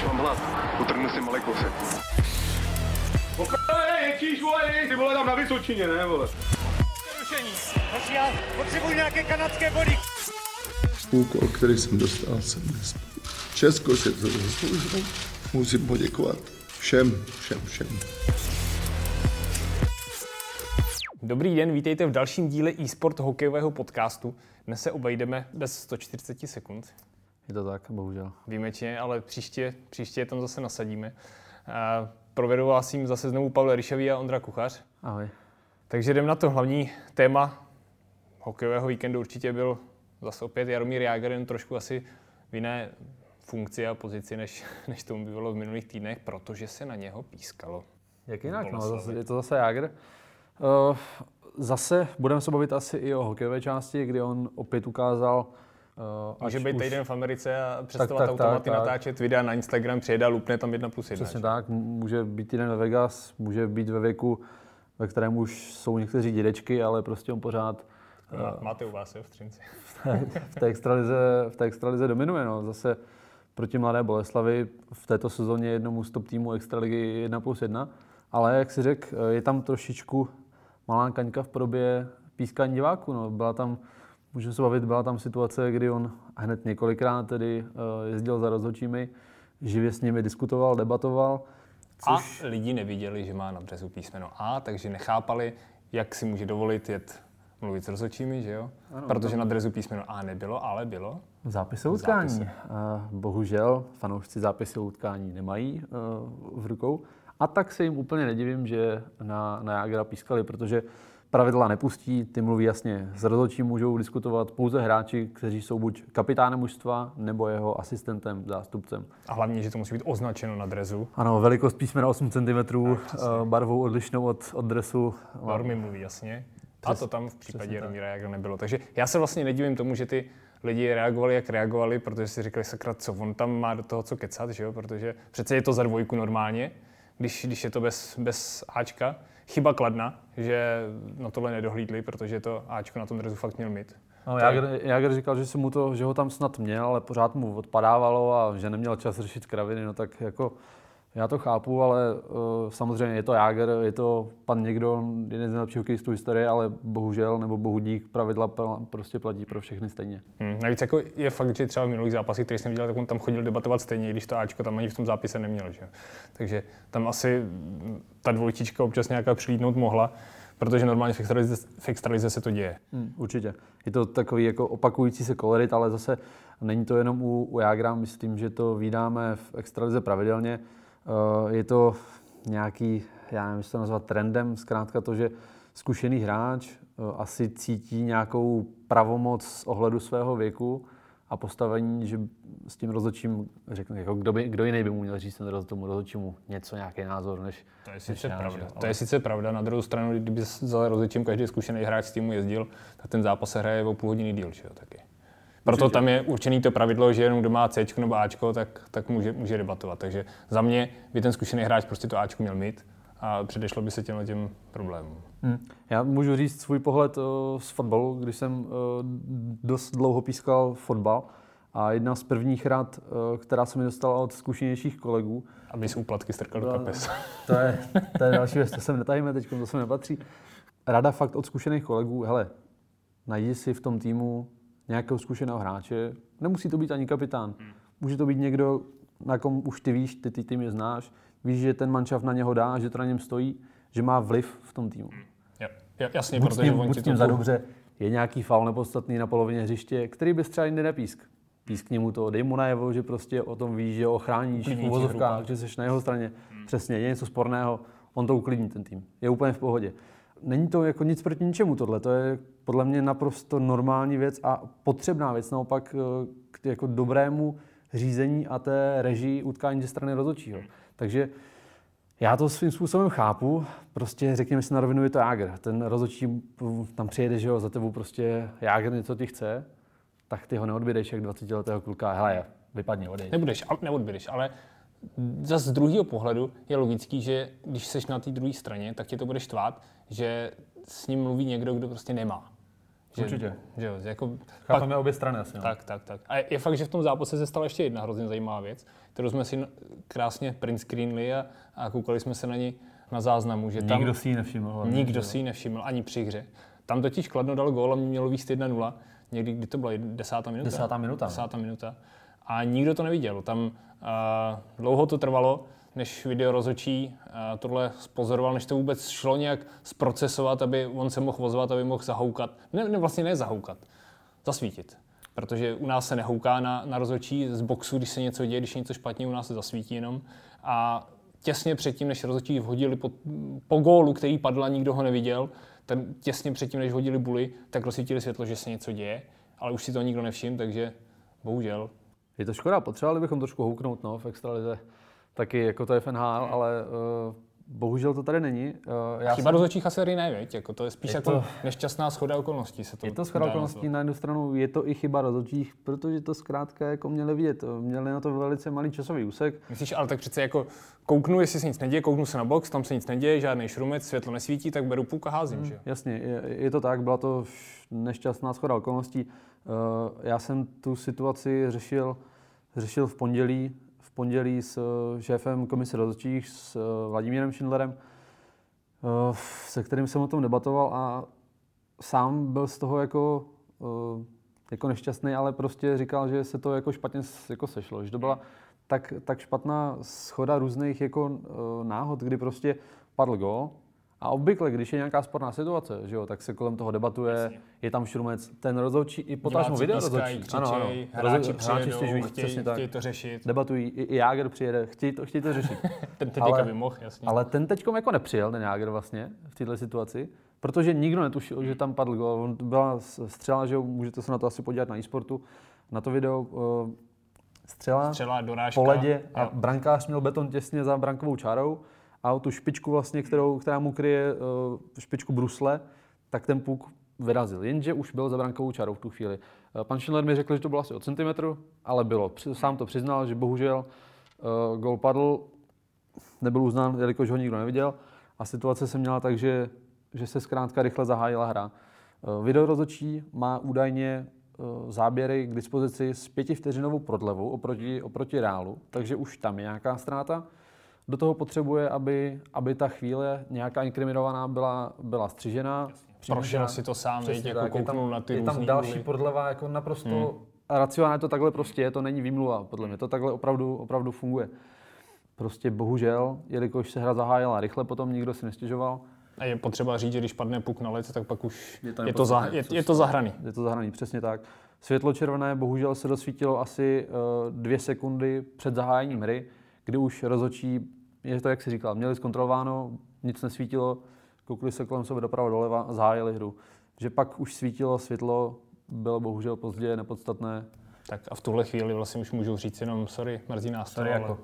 když mám hlad, utrhnu si malý kousek. Ježíš, vole, ty vole tam na Vysočině, ne, vole. Rušení. Hoši, já potřebuji nějaké kanadské body. Úkol, který jsem dostal, jsem nesplnil. Česko si to zasloužilo. Musím poděkovat všem, všem, všem. Dobrý den, vítejte v dalším díle e-sport hokejového podcastu. Dnes se obejdeme bez 140 sekund. Je to tak, bohužel. Výjimečně, ale příště, příště je tam zase nasadíme. A provedu vás jim zase znovu Pavel Ryšavý a Ondra Kuchař. Ahoj. Takže jdem na to. Hlavní téma hokejového víkendu určitě byl zase opět Jaromír Jágr, jen trošku asi v jiné funkci a pozici, než, než tomu bylo v minulých týdnech, protože se na něho pískalo. Jak jinak, no, zase, je to zase Jágr. Uh, zase budeme se bavit asi i o hokejové části, kdy on opět ukázal, uh, Může být týden v Americe a přestovat tak, tak, automaty tak. natáčet videa na Instagram, přijede a lupne tam jedna plus jedna. Přesně že? tak, může být týden ve Vegas, může být ve věku, ve kterém už jsou někteří dědečky, ale prostě on pořád Má- Máte u vás, jo, v Třinci. v té extralize, v té extralize dominuje. No. Zase proti Mladé Boleslavi v této sezóně jednomu z top týmu extraligy 1 plus 1. Ale jak si řekl, je tam trošičku malá kaňka v podobě pískání diváků. No. Byla tam, můžeme se bavit, byla tam situace, kdy on hned několikrát tedy eh, jezdil za rozhodčími, živě s nimi diskutoval, debatoval. A lidi neviděli, že má na březu písmeno A, takže nechápali, jak si může dovolit jet mluvit s rozhodčími, že jo? Ano, Protože na drezu písmeno A nebylo, ale bylo. V zápise utkání. zápise. A bohužel fanoušci zápisy utkání nemají eh, v rukou. A tak se jim úplně nedivím, že na, na Jagra pískali, protože pravidla nepustí, ty mluví jasně. S rozhodčím můžou diskutovat pouze hráči, kteří jsou buď kapitánem mužstva, nebo jeho asistentem, zástupcem. A hlavně, že to musí být označeno na drezu. Ano, velikost písmena 8 cm, eh, barvou odlišnou od, od dresu. Normy mluví jasně. A to tam v případě. Jaromíra Jagra nebylo. Takže já se vlastně nedivím tomu, že ty lidi reagovali, jak reagovali, protože si říkali, sakra, co on tam má do toho co kecat, že jo? Protože přece je to za dvojku normálně, když, když je to bez, bez Ačka. Chyba kladna, že na tohle nedohlídli, protože to Ačko na tom drezu fakt měl mít. No, Jager, Jager říkal, že, se mu to, že ho tam snad měl, ale pořád mu odpadávalo a že neměl čas řešit kraviny, no tak jako já to chápu, ale uh, samozřejmě je to Jager, je to pan někdo, jeden z nejlepších hokejistů historie, ale bohužel nebo bohu dík pravidla pl- prostě platí pro všechny stejně. Hmm. Navíc jako je fakt, že třeba v minulých zápasech, který jsem viděl, tak on tam chodil debatovat stejně, i když to Ačko tam ani v tom zápise neměl. Že? Takže tam asi ta dvojčička občas nějaká přilídnout mohla, protože normálně v extralize, v extralize se to děje. Hmm, určitě. Je to takový jako opakující se kolorit, ale zase není to jenom u, u Jagra, myslím, že to vydáme v extralize pravidelně. Uh, je to nějaký, já nevím, jestli to nazvat trendem, zkrátka to, že zkušený hráč uh, asi cítí nějakou pravomoc z ohledu svého věku a postavení, že s tím rozhodčím, řeknu, jako kdo, by, kdo jiný by mu měl říct ten roz, tomu rozhodčímu něco, nějaký názor, než To je než sice já, pravda. že jo. To je sice pravda. Na druhou stranu, kdyby za rozhodčím každý zkušený hráč s týmu jezdil, tak ten zápas se hraje o půl hodiny díl, že jo, taky. Proto tam je určený to pravidlo, že jenom kdo má C nebo Ačko, tak, tak může, může debatovat. Takže za mě by ten zkušený hráč prostě to Ačko měl mít a předešlo by se těmhle těm problémům. Hmm. Já můžu říct svůj pohled uh, z fotbalu, když jsem uh, dost dlouho pískal fotbal a jedna z prvních rad, uh, která se mi dostala od zkušenějších kolegů, Aby se úplatky strkal do kapes. to je, to je další věc, to sem netajíme teď, to sem nepatří. Rada fakt od zkušených kolegů, hele, najdi si v tom týmu nějakého zkušeného hráče, nemusí to být ani kapitán, může to být někdo, na kom už ty víš, ty ty tým je znáš, víš, že ten manšaft na něho dá, že to na něm stojí, že má vliv v tom týmu. Jo, jo, jasně, buď protože tím, on buď tím za dobře, je nějaký faul nepodstatný na polovině hřiště, který bys třeba jindy nepísk. Pískni mu to, dej mu najevo, že prostě o tom víš, že ho chráníš Uklidní v uvozovkách, že jsi na jeho straně. Přesně, je něco sporného, on to uklidní ten tým. Je úplně v pohodě. Není to jako nic proti ničemu tohle, to je podle mě naprosto normální věc a potřebná věc naopak eh, k jako dobrému řízení a té režii utkání ze strany rozhodčího. Takže já to svým způsobem chápu, prostě řekněme si na rovinu, je to Jágr. Ten rozhodčí tam přijede, že jo, za tebou prostě Jágr něco ti chce, tak ty ho neodbědeš jak 20 letého kluka, hele, vypadni, odej. Nebudeš, ale neodbydeš, ale zase z druhého pohledu je logický, že když jsi na té druhé straně, tak tě to bude štvát, že s ním mluví někdo, kdo prostě nemá. Že, Určitě. Že jo, jako, Chápeme obě strany asi. No. tak, tak, tak. A je fakt, že v tom zápase se stala ještě jedna hrozně zajímavá věc, kterou jsme si krásně print screenli a, a koukali jsme se na ní na záznamu, že tam Nikdo si ji nevšiml. hlavně, nikdo si ji nevšiml, ani při hře. Tam totiž Kladno dal gól a mělo výst 1-0, někdy, kdy to byla desátá minuta? Desátá minuta, no. Desátá minuta. A nikdo to neviděl. Tam uh, dlouho to trvalo, než video rozhodčí uh, tohle spozoroval, než to vůbec šlo nějak zprocesovat, aby on se mohl ozvat, aby mohl zahoukat. Ne, ne vlastně ne zahoukat, zasvítit. Protože u nás se nehouká na, na rozhodčí z boxu, když se něco děje, když je něco špatně, u nás se zasvítí jenom. A těsně předtím, než rozhodčí hodili po, po gólu, který padl a nikdo ho neviděl, ten těsně předtím, než hodili buly, tak rozsvítili světlo, že se něco děje, ale už si to nikdo nevšiml, takže bohužel. Je to škoda, potřebovali bychom trošku houknout no, v extralize. Taky jako to je FNH, Hmm. ale uh, bohužel to tady není. Uh, já Chyba rozhodčích asi tady ne, viď? Jako to je spíš Je jako to- nešťastná schoda okolností. Se to Je to dá okolností na jednu stranu, je to i chyba rozhodčích, protože to zkrátka jako měli vidět. Měli na to velice malý časový úsek. Myslíš, ale tak přece jako kouknu, jestli se nic neděje, kouknu se na box, tam se nic neděje, žádný šrumec, světlo nesvítí, tak beru půk a házím, že jo? Jasně, je, je to tak, byla to nešťastná schoda okolností. Uh, já jsem tu situaci řešil, řešil v pondělí, pondělí s uh, šéfem komise rozhodčích, s uh, Vladimírem Schindlerem, uh, se kterým jsem o tom debatoval a sám byl z toho jako, jako nešťastný, ale prostě říkal, že se to jako špatně jako sešlo, že to byla tak, tak špatná schoda různých jako náhod, kdy prostě padl gol, a obvykle, když je nějaká sporná situace, že jo, tak se kolem toho debatuje, je tam šrumec, ten rozhodčí i potažmo Diváci video rozhodčí. křičej, hráči Rozho- přijedou, stěžují, chtějí, přesně tak. chtějí to řešit. Debatují, i, i Jágr přijede, chtějí to, chtějí to řešit. Ten teď Ale- by mohl, jasně. Ale ten teďkom jako nepřijel, ten Jágr vlastně v této situaci, protože nikdo netušil, že tam padl gol. On byla střela, že jo, můžete se na to asi podívat na e-sportu, na to video. Uh, střela, Střela, dorážka. po ledě a jo. brankář měl beton těsně za brankovou čárou a o tu špičku vlastně, kterou, která mu kryje uh, špičku brusle, tak ten puk vyrazil. Jenže už byl za brankovou čárou v tu chvíli. Uh, pan Schindler mi řekl, že to bylo asi o centimetru, ale bylo. Sám to přiznal, že bohužel uh, gol padl, nebyl uznán, jelikož ho nikdo neviděl. A situace se měla tak, že, že se zkrátka rychle zahájila hra. Uh, Video má údajně uh, záběry k dispozici s pětivteřinovou prodlevou oproti, oproti reálu, takže už tam je nějaká ztráta. Do toho potřebuje, aby, aby ta chvíle nějaká inkriminovaná byla, byla střižená. Prošel si to sám, Přesně jako tak, je tam, kouknul na ty je tam další úhly. prodleva jako naprosto hmm. racionálně to takhle prostě je, to není výmluva, podle mě to takhle opravdu, opravdu funguje. Prostě bohužel, jelikož se hra zahájila rychle, potom nikdo si nestěžoval, A je potřeba říct, že když padne puk na led, tak pak už Je to je to, za, je, je to zahraný. je to zahraný, přesně tak. Světlo červené bohužel se dosvítilo asi uh, dvě sekundy před zahájením hry, kdy už rozhodčí, je to jak si říkal, měli zkontrolováno, nic nesvítilo, koukli se kolem sebe doprava doleva a zahájili hru. Že pak už svítilo světlo, bylo bohužel pozdě, nepodstatné. Tak a v tuhle chvíli vlastně už můžu říct jenom sorry, mrzí nás to, Sorry, ale jako.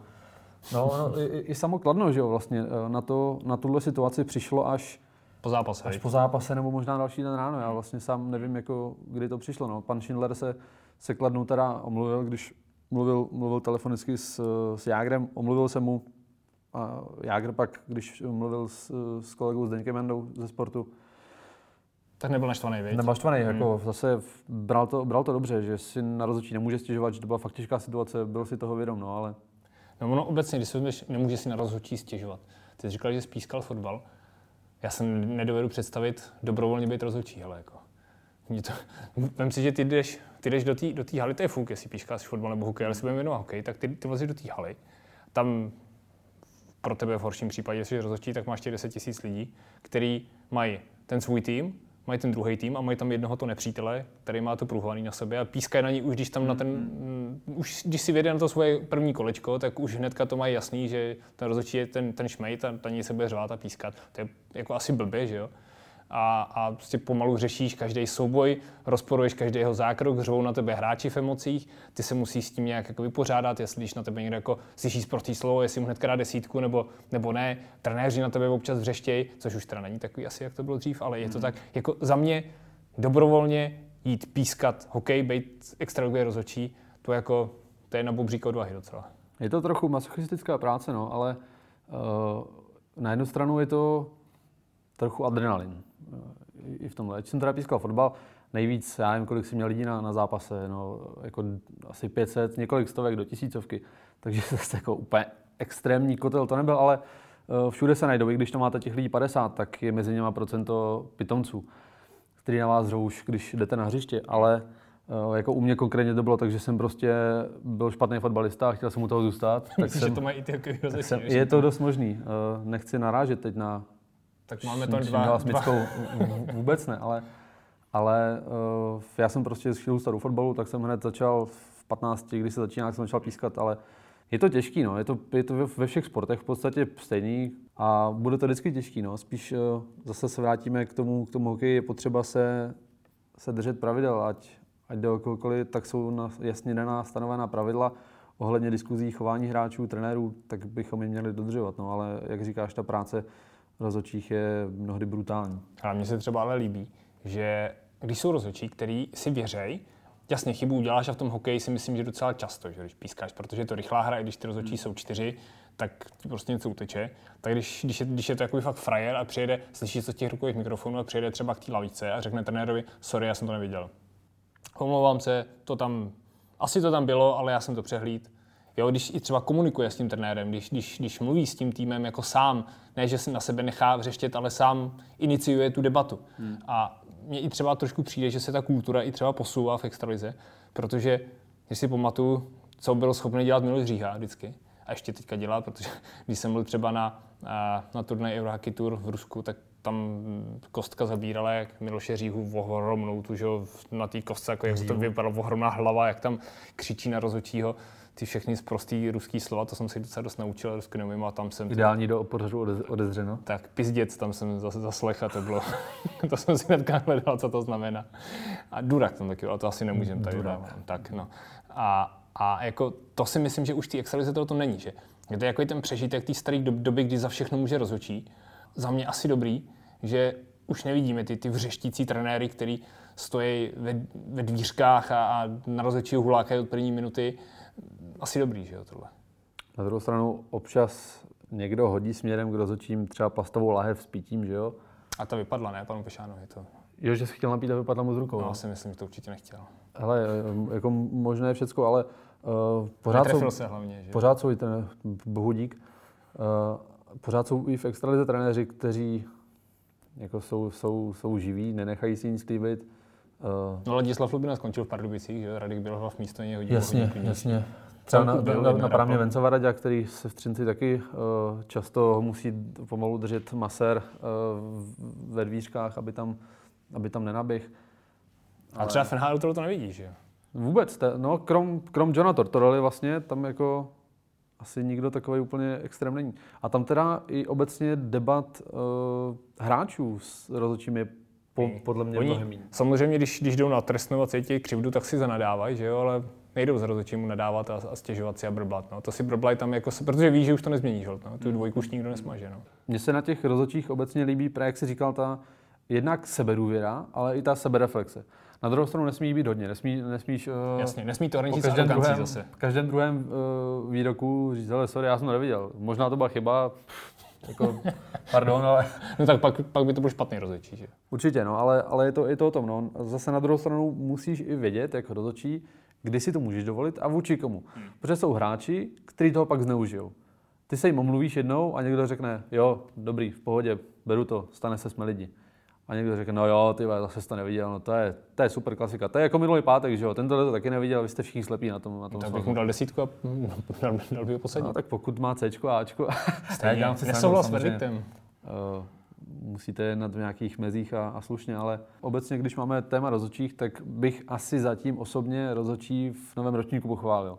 No, no i, i- samo Kladno, že jo, vlastně eh, na, to, na tuhle situaci přišlo až, po zápase. až po zápase nebo možná další den ráno. Já vlastně sám nevím, jako, kdy to přišlo. No. Pan Schindler se, se Kladnu teda omluvil, když mluvil, mluvil telefonicky s, s Jágrem, omluvil se mu a Jágr pak, když mluvil s, s kolegou Zdeňkem Jandou ze sportu, Tak nebyl naštvaný, viď? nebyl štvaný, jako zase bral to, bral to dobře, že si na rozhodčí nemůže stěžovat, že to byla fakt těžká situace, byl si toho vědom, no, ale No ono obecně, když se vezmeš, nemůže si na rozhodčí stěžovat. Ty jsi říkal, že jsi pískal fotbal. Já se nedovedu představit dobrovolně být rozhodčí, hele, jako. Mě to, vem si, že ty jdeš, ty jdeš do té do haly, to je fuk, jestli pískáš fotbal nebo hokej, ale si budeme věnovat hokej, tak ty, ty vlezeš do té haly. Tam pro tebe v horším případě, jestli rozhodčí, tak máš těch 10 tisíc lidí, který mají ten svůj tým, mají ten druhý tým a mají tam jednoho to nepřítele, který má to pruhovaný na sobě a pískají na ní už, když tam na ten, mm, už když si vyjede na to svoje první kolečko, tak už hnedka to mají jasný, že ten rozhodčí je ten, ten šmejt a ta ní se bude řvát a pískat. To je jako asi blbě, že jo? A, a prostě pomalu řešíš každý souboj, rozporuješ každého zákrok, řvou na tebe hráči v emocích, ty se musíš s tím nějak jako vypořádat, jestli když na tebe někdo jako slyší sprostý slovo, jestli mu hnedka dá desítku nebo, nebo ne, trenéři na tebe občas vřeštějí, což už teda není takový asi, jak to bylo dřív, ale je to tak, jako za mě dobrovolně jít pískat hokej, být extraligový rozhodčí, to jako, to je na bubřík odvahy docela. Je to trochu masochistická práce, no, ale uh, na jednu stranu je to trochu adrenalin. Uh, I v tomhle. Ať jsem teda pískal fotbal, nejvíc, já nevím, kolik si měl lidí na, na zápase, no, jako asi 500, několik stovek do tisícovky. Takže zase jako úplně extrémní kotel to nebyl, ale uh, všude se najdou, i když to máte těch lidí 50, tak je mezi něma procento pitomců, který na vás řvou už, když jdete na hřiště, ale uh, jako u mě konkrétně to bylo tak, že jsem prostě byl špatný fotbalista a chtěl jsem u toho zůstat. tak Myslím, jsem, že to mají i ty tak jsem, je to dost možný. Nechci narážet teď na Tak máme to Čím dva, dva, Smickou vůbec ne, ale, ale uh, já jsem prostě chtěl zůstat u fotbalu, tak jsem hned začal v 15, když se začíná, jsem začal pískat, ale je to těžký, no. je to, je to ve- ve všech sportech v podstatě stejný a bude to vždycky těžký. No. Spíš uh, zase se vrátíme k tomu, k tomu hokeji, je potřeba se, se držet pravidel, ať, ať jde o kohokoliv, tak jsou na, jasně daná stanovená pravidla ohledně diskuzí, chování hráčů, trenérů, tak bychom je měli dodržovat. No, ale jak říkáš, ta práce rozhodčích je mnohdy brutální. Ale mně se třeba ale líbí, že když jsou rozhodčí, který si věřej, jasně chybu uděláš a v tom hokeji si myslím, že docela často, že když pískáš, protože je to rychlá hra, i když ty rozhodčí jsou čtyři, tak ti prostě něco uteče. Tak když, když, je, když je to takový fakt frajer a přijede, slyší to z těch rukových mikrofonů a přijede třeba k té lavice a řekne trenérovi, sorry, já jsem to neviděl. Omlouvám se, to tam, asi to tam bylo, ale já jsem to přehlíd. Jo, když i třeba komunikuje s tím trenérem, když, když, když mluví s tím týmem jako sám, ne, že si na sebe nechá vřeštět, ale sám iniciuje tu debatu. Hmm. A mně i třeba trošku přijde, že se ta kultura i třeba posouvá v extralize, protože když si pamatuju, co byl schopný dělat Miloš Říha vždycky, a ještě teďka dělá, protože když jsem byl třeba na, a, na turnaj Eurohockey Tour v Rusku, tak tam kostka zabírala jak Miloše Říhu ohromnou, tu, že na té kostce, jako jak to vypadalo, ohromná hlava, jak tam křičí na rozhodčího ty všechny zprostý ruský slova, to jsem si docela dost naučil, rusky neumím a tam jsem... Ideální do pořadu odez- odezřeno. Tak pizděc tam jsem zase zaslech a to bylo, to jsem si hnedka hledal, co to znamená. A durak tam taky, ale to asi nemůžeme tady dávat. Tak, no. A, a jako to si myslím, že už ty extralize to není, že je to jako ten přežitek té staré dob- doby, kdy za všechno může rozhodčí. Za mě asi dobrý, že už nevidíme ty, ty vřeštící trenéry, který stojí ve, ve dvířkách a, a na rozhodčího hulákají od první minuty. Asi dobrý, že jo, tohle. Na druhou stranu občas někdo hodí směrem k rozhodčím třeba plastovou lahev s pítím, že jo? A ta vypadla, ne, panu Pešánovi to. Jo, že si chtěl napít a vypadla mu z rukou. No, No, já si myslím, že to určitě nechtěl. Hele, jako možné je všecko, ale uh, pořád, jsou, se hlavně, že? pořád jsou i ten bohu dík, uh, pořád jsou i v extralize trenéři, kteří jako jsou, jsou, jsou živí, nenechají si nic líbit. No Ladislav Lubina skončil v Pardubicích, že? Radek Bělohlav místo něj hodil Jasně, hodně klidnější. jasně. Třeba na, byl na, jedna na právě. Vencova Raďa, který se v Třinci taky uh, často musí pomalu držet masér uh, ve dvířkách, aby tam, aby tam nenaběh. A třeba v NHL to, to nevidí, že? Vůbec, te, no, krom, krom Johna Tortorelli vlastně, tam jako asi nikdo takový úplně extrém není. A tam teda i obecně debat uh, hráčů s rozhodčími po, podle mě Oni, mnohem méně. samozřejmě, když, když jdou na trestnou a cítí křivdu, tak si zanadávají, že jo, ale nejdou za rozhodčímu nadávat a, a stěžovat si a brblat. No. To si brblají tam, jako, se- protože ví, že už to nezmění, že? jo, No. Tu dvojku už nikdo nesmaže. No. Mně se na těch rozhodčích obecně líbí, právě jak jsi říkal, ta jednak sebedůvěra, ale i ta sebereflexe. Na druhou stranu nesmí být hodně, nesmí, nesmíš uh, Jasně, nesmí to hraničit s každém druhém, zase. každém druhém uh, výroku říct, ale sorry, já jsem to neviděl. Možná to byla chyba, jako, pardon, ale No tak pak, pak by to byl špatný rozhodčí, že? Určitě, no, ale, ale je, to, je to o tom. No. Zase na druhou stranu musíš i vědět, jako rozhodčí, kdy si to můžeš dovolit a vůči komu. Hmm. Protože jsou hráči, kteří toho pak zneužijou. Ty se jim omluvíš jednou a někdo řekne, jo, dobrý, v pohodě, beru to, stane se, jsme lidi. A někdo řekne, no jo, ty vole, zase jsi to neviděl, no to je, to je super klasika. To je jako minulý pátek, že jo, tento to taky neviděl, vy jste všichni slepí na tom, na tom Tak bych mu dal desítku a dal, dal by ho posadit. No, tak pokud má C a Ačko, Stejně, nesouhlas s verdiktem. Uh, musíte jednat v nějakých mezích a, a slušně, ale obecně, když máme téma rozhodčích, tak bych asi zatím osobně rozhodčí v novém ročníku pochválil.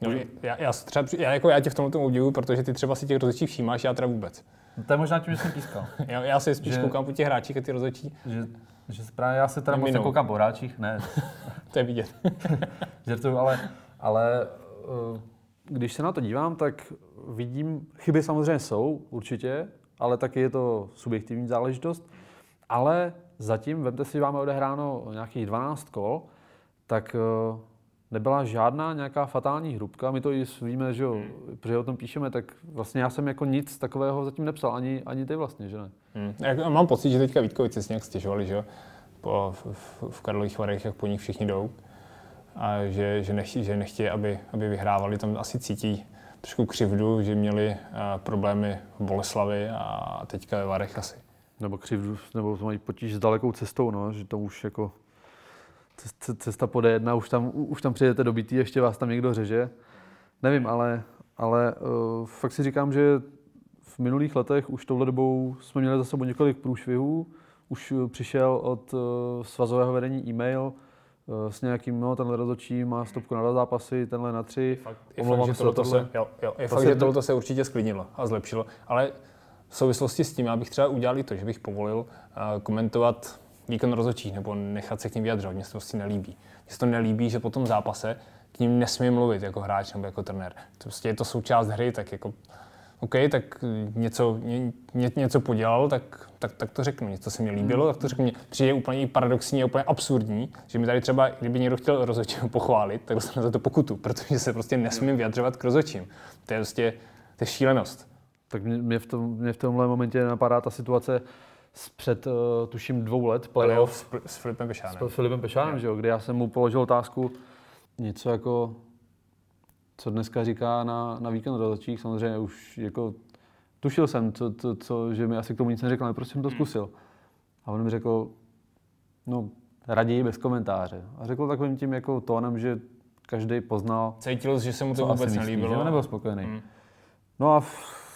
No, já, já, třeba, já, jako já tě v tomhle tomu obdivuju, protože ty třeba si těch rozhodčích všímáš, já teda vůbec. To je možná tím, že jsem pískal. Já, já si spíš Že- koukám po těch hráčích a ty rozhodčí, že, že právě já se teda moc nekoukám po hráčích, ne, to je vidět. žertuju, ale, ale uh, když se na to dívám, tak vidím, chyby samozřejmě jsou, určitě, ale taky je to subjektivní záležitost. Ale zatím, vemte si, máme odehráno nějakých 12 kol, tak uh, nebyla žádná nějaká fatální hrubka. My to i víme, že jo, protože o tom píšeme, tak vlastně já jsem jako nic takového zatím nepsal, ani, ani ty vlastně, že ne? Hmm. Mám pocit, že teďka Vítkovice si nějak stěžovali, že jo? po, v, v Karlových Varech, jak po nich všichni jdou. A že, že, nechtějí, že nechtějí, aby, aby vyhrávali. Tam asi cítí trošku křivdu, že měli uh, problémy v Boleslavi a teďka ve Varech asi. Nebo křivdu, nebo to mají potíž s dalekou cestou, no, že to už jako cesta po D1, už tam, už tam přijedete do bytý, ještě vás tam někdo řeže. Nevím, ale, ale uh, fakt si říkám, že v minulých letech už touhle dobou jsme měli za sebou několik průšvihů. Už eh, přišel od uh, svazového vedení e-mail uh, s nějakým, no, tenhle rozhodčí má stopku na dva zápasy, tenhle na tři. Fakt, je fakt, že tohle. se, jo, jo, je To fakt, se že to- tohle se určitě sklidnilo a zlepšilo. Ale v souvislosti s tím já bych třeba udělal i to, že bych povolil uh, komentovat výkon rozhodčích nebo nechat se k ním vyjadřovat. Mně se to prostě nelíbí. Mně se to nelíbí, že po tom zápase k ním nesmí mluvit jako hráč nebo jako trenér. To prostě je to součást hry, tak jako OK, tak něco, ně, ně, něco podělal, tak, tak, tak, to řeknu. Něco se mi líbilo, tak to řeknu. Mně Přijde úplně paradoxní a úplně absurdní, že mi tady třeba, kdyby někdo chtěl rozhodčího pochválit, tak dostane za to pokutu, protože se prostě nesmím vyjadřovat k rozhodčím. To je prostě to je šílenost. Tak mě, mě, v tom, mě v tomhle momentě napadá ta situace před, uh, tuším, dvou let, playoff, Playoff s, s Filipem Pešánem. s Filipem Pešánem, že jo, kdy já jsem mu položil otázku něco jako, co dneska říká na, na víkend rozhodčích, samozřejmě už jako tušil jsem, co, co, co, že mi asi k tomu nic neřekl, ale prostě jsem to zkusil. A on mi řekl, no raději bez komentáře. A řekl takovým tím jako tónem, že každý poznal, Cítil, že se mu to vůbec nelíbilo. že nebyl spokojený. Hmm. No a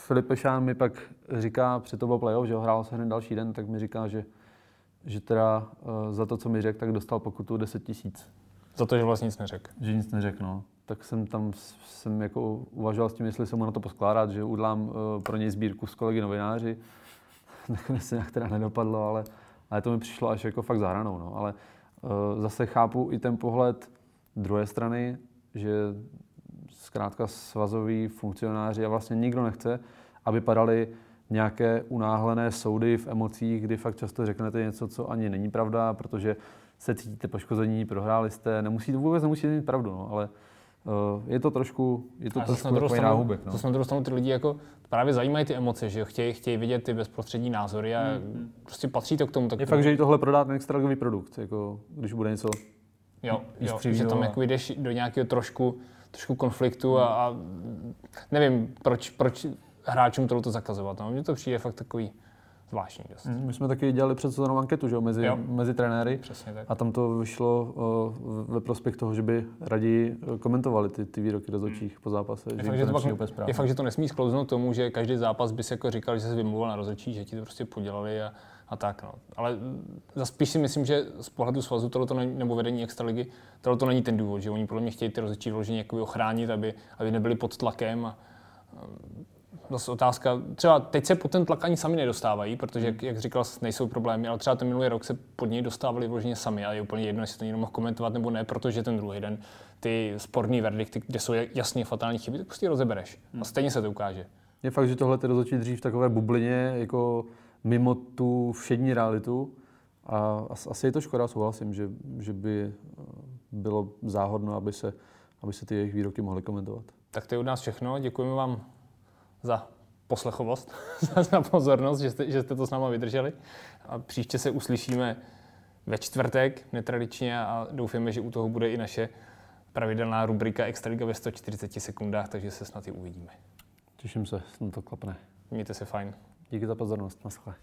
Filip Pešán mi pak říká, při to byl playoff, že ho hrál se hned další den, tak mi říká, že, že teda uh, za to, co mi řekl, tak dostal pokutu 10 tisíc. Za to, že vlastně nic neřekl. Že nic neřekl, no. Tak jsem tam jsem jako uvažoval s tím, jestli se mu na to poskládat, že udělám uh, pro něj sbírku s kolegy novináři. Nakonec se nějak teda nedopadlo, ale, ale to mi přišlo až jako fakt za hranou, no. Ale uh, zase chápu i ten pohled druhé strany, že zkrátka svazoví funkcionáři a vlastně nikdo nechce, aby padaly nějaké unáhlené soudy v emocích, kdy fakt často řeknete něco, co ani není pravda, protože se cítíte poškození, prohráli jste, nemusí, vůbec nemusíte mít pravdu, no, ale uh, je to trošku, je to A trošku na druhou takový stranu, náhubek. No. zase na druhou stranu ty lidi jako právě zajímají ty emoce, že jo, chtějí, chtějí vidět ty bezprostřední názory a prostě patří to k tomu. Tak Je fakt, že i tohle prodá ten extraligový produkt, jako když bude něco Jo, jo že tam a- jako jdeš do nějakého trošku, trošku konfliktu a, a nevím, proč, proč hráčům tohle to zakazovat. No, mně to přijde fakt takový zvláštní dost. My jsme taky dělali před sezónou anketu že, jo, mezi, Jo. mezi trenéry. Přesně tak. A tam to vyšlo uh, ve prospěch toho, že by raději eh, komentovali ty, ty výroky rozhodčích po zápase. Je že fakt, že to pak, je fakt, že to nesmí sklouznout tomu, že každý zápas by se jako říkal, že se vymluval na rozhodčí, že ti to prostě podělali a, a tak. No. Ale zase spíš si myslím, že z pohledu svazu není, nebo vedení extraligy, tohle to není ten důvod, že oni podle mě chtějí ty rozhodčí jakoby ochránit, aby, aby nebyli pod tlakem. A, a zase otázka, třeba teď se pod ten tlak ani sami nedostávají, protože, jak, jak říkal, nejsou problémy, ale třeba ten minulý rok se pod něj dostávali vloženě sami a je úplně jedno, jestli to někdo mohl komentovat nebo ne, protože ten druhý den ty sporní verdikty, kde jsou jasně fatální chyby, tak prostě rozebereš. A stejně se to ukáže. Je fakt, že tohle ty rozhodčí dřív v takové bublině, jako mimo tu všední realitu. A as- asi je to škoda, souhlasím, že, že by eh, bylo záhodno, aby se, aby se ty jejich výroky mohly komentovat. Tak to je od nás všechno. Děkujeme vám za poslechovost, za pozornost, že jste, že jste to s náma vydrželi. A příště se uslyšíme ve čtvrtek netradičně a doufáme, že u toho bude i naše pravidelná rubrika Extraliga ve 140 sekundách, takže se snad i uvidíme. Těším se, snad to klapne. Mějte se fajn. Díky za pozornost, naschle.